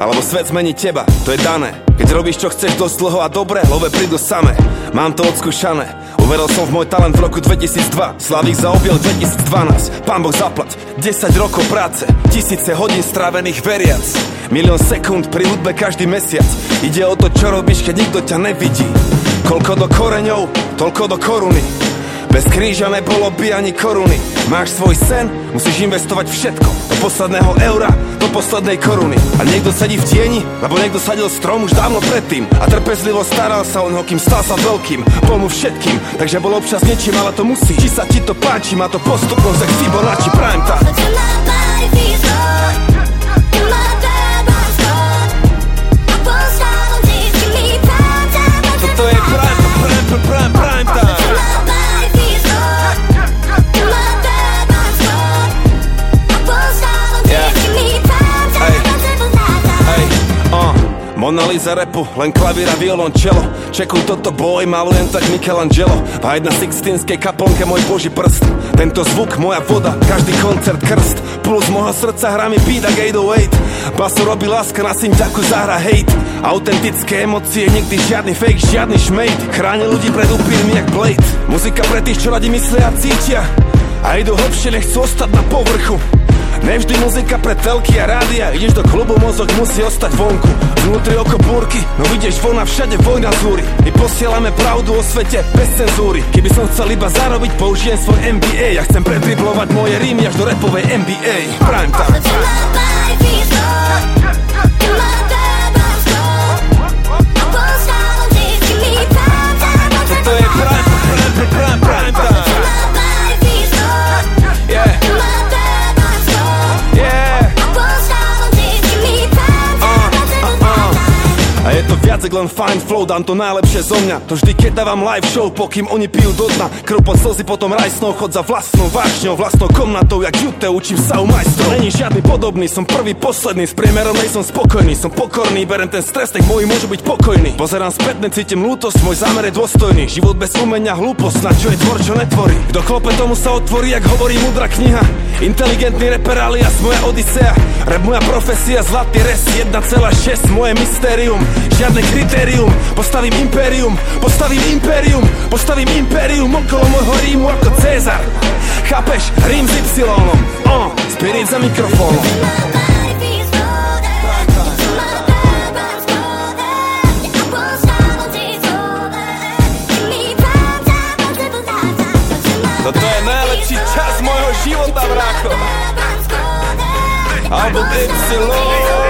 alebo svet zmení teba, to je dané. Keď robíš čo chceš dosť dlho a dobre, love prídu same. Mám to odskúšané, uveril som v môj talent v roku 2002, Slavík zaobil 2012, pán Boh zaplať, 10 rokov práce, tisíce hodín strávených veriac. Milión sekúnd pri hudbe každý mesiac, ide o to, čo robíš, keď nikto ťa nevidí. Koľko do koreňov, toľko do koruny. Bez kríža nebolo by ani koruny. Máš svoj sen, musíš investovať všetko. Do posledného eura, do poslednej koruny. A niekto sedí v tieni, lebo niekto sadil strom už dávno predtým. A trpezlivo staral sa o neho, kým stal sa veľkým. Bol všetkým, takže bol občas niečím, ale to musí. Či sa ti to páči, má to postupnosť, jak Fibonacci Prime time Mona Lisa repu, len klavír a violončelo Čekuj toto boj, malujem tak Michelangelo. A jedna sixtínskej kaplnke môj boží prst. Tento zvuk, moja voda, každý koncert krst. Plus môjho srdca hrá mi beat a 808 Basu robí láska, na synťaku zahra hate. Autentické emócie, nikdy žiadny fake, žiadny šmejt. Chráni ľudí pred upírmi jak Blade. Muzika pre tých, čo radi myslia a cítia. A idú hlbšie, nechcú ostať na povrchu Nevždy muzika pre telky a rádia Ideš do klubu, mozog musí ostať vonku. Vnútri oko búrky, no vidíš vona všade vojna zúry My posielame pravdu o svete bez cenzúry. Keby som chcel iba zarobiť, použijem svoj MBA Ja chcem predriblovať moje rímy až do repovej NBA Prime time, Toto A je to viac len fine flow, dám to najlepšie zo mňa. To vždy keď dávam live show, pokým oni pijú do dna. Krv pod slzy, potom rajsnou, chod za vlastnou vášňou. Vlastnou komnatou, jak jute, učím sa u majstrov. Není žiadny podobný, som prvý, posledný. S priemerom nej som spokojný, som pokorný. Berem ten stres, tak môj môžu byť pokojný Pozerám spätne, cítim lútosť, môj zámer je dôstojný. Život bez umenia, hlúposť, na čo je tvor, čo netvorí. Kto klope, tomu sa otvorí, jak hovorí mudra kniha. Inteligentný reper alias moja odisea. Rap moja profesia, zlatý res 1,6 Moje mystérium, žiadne kritérium Postavím impérium, postavím impérium Postavím impérium okolo môjho rímu ako Cezar. Chápeš? Rím s Y oh, Spirit za mikrofónom. Toto je najlepší čas môjho života, brácho. Album Y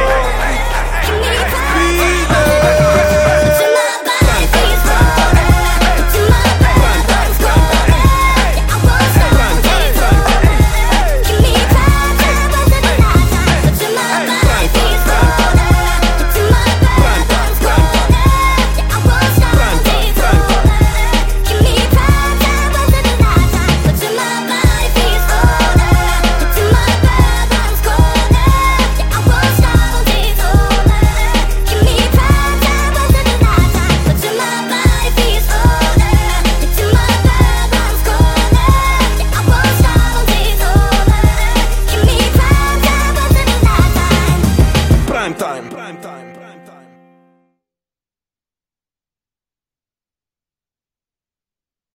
time.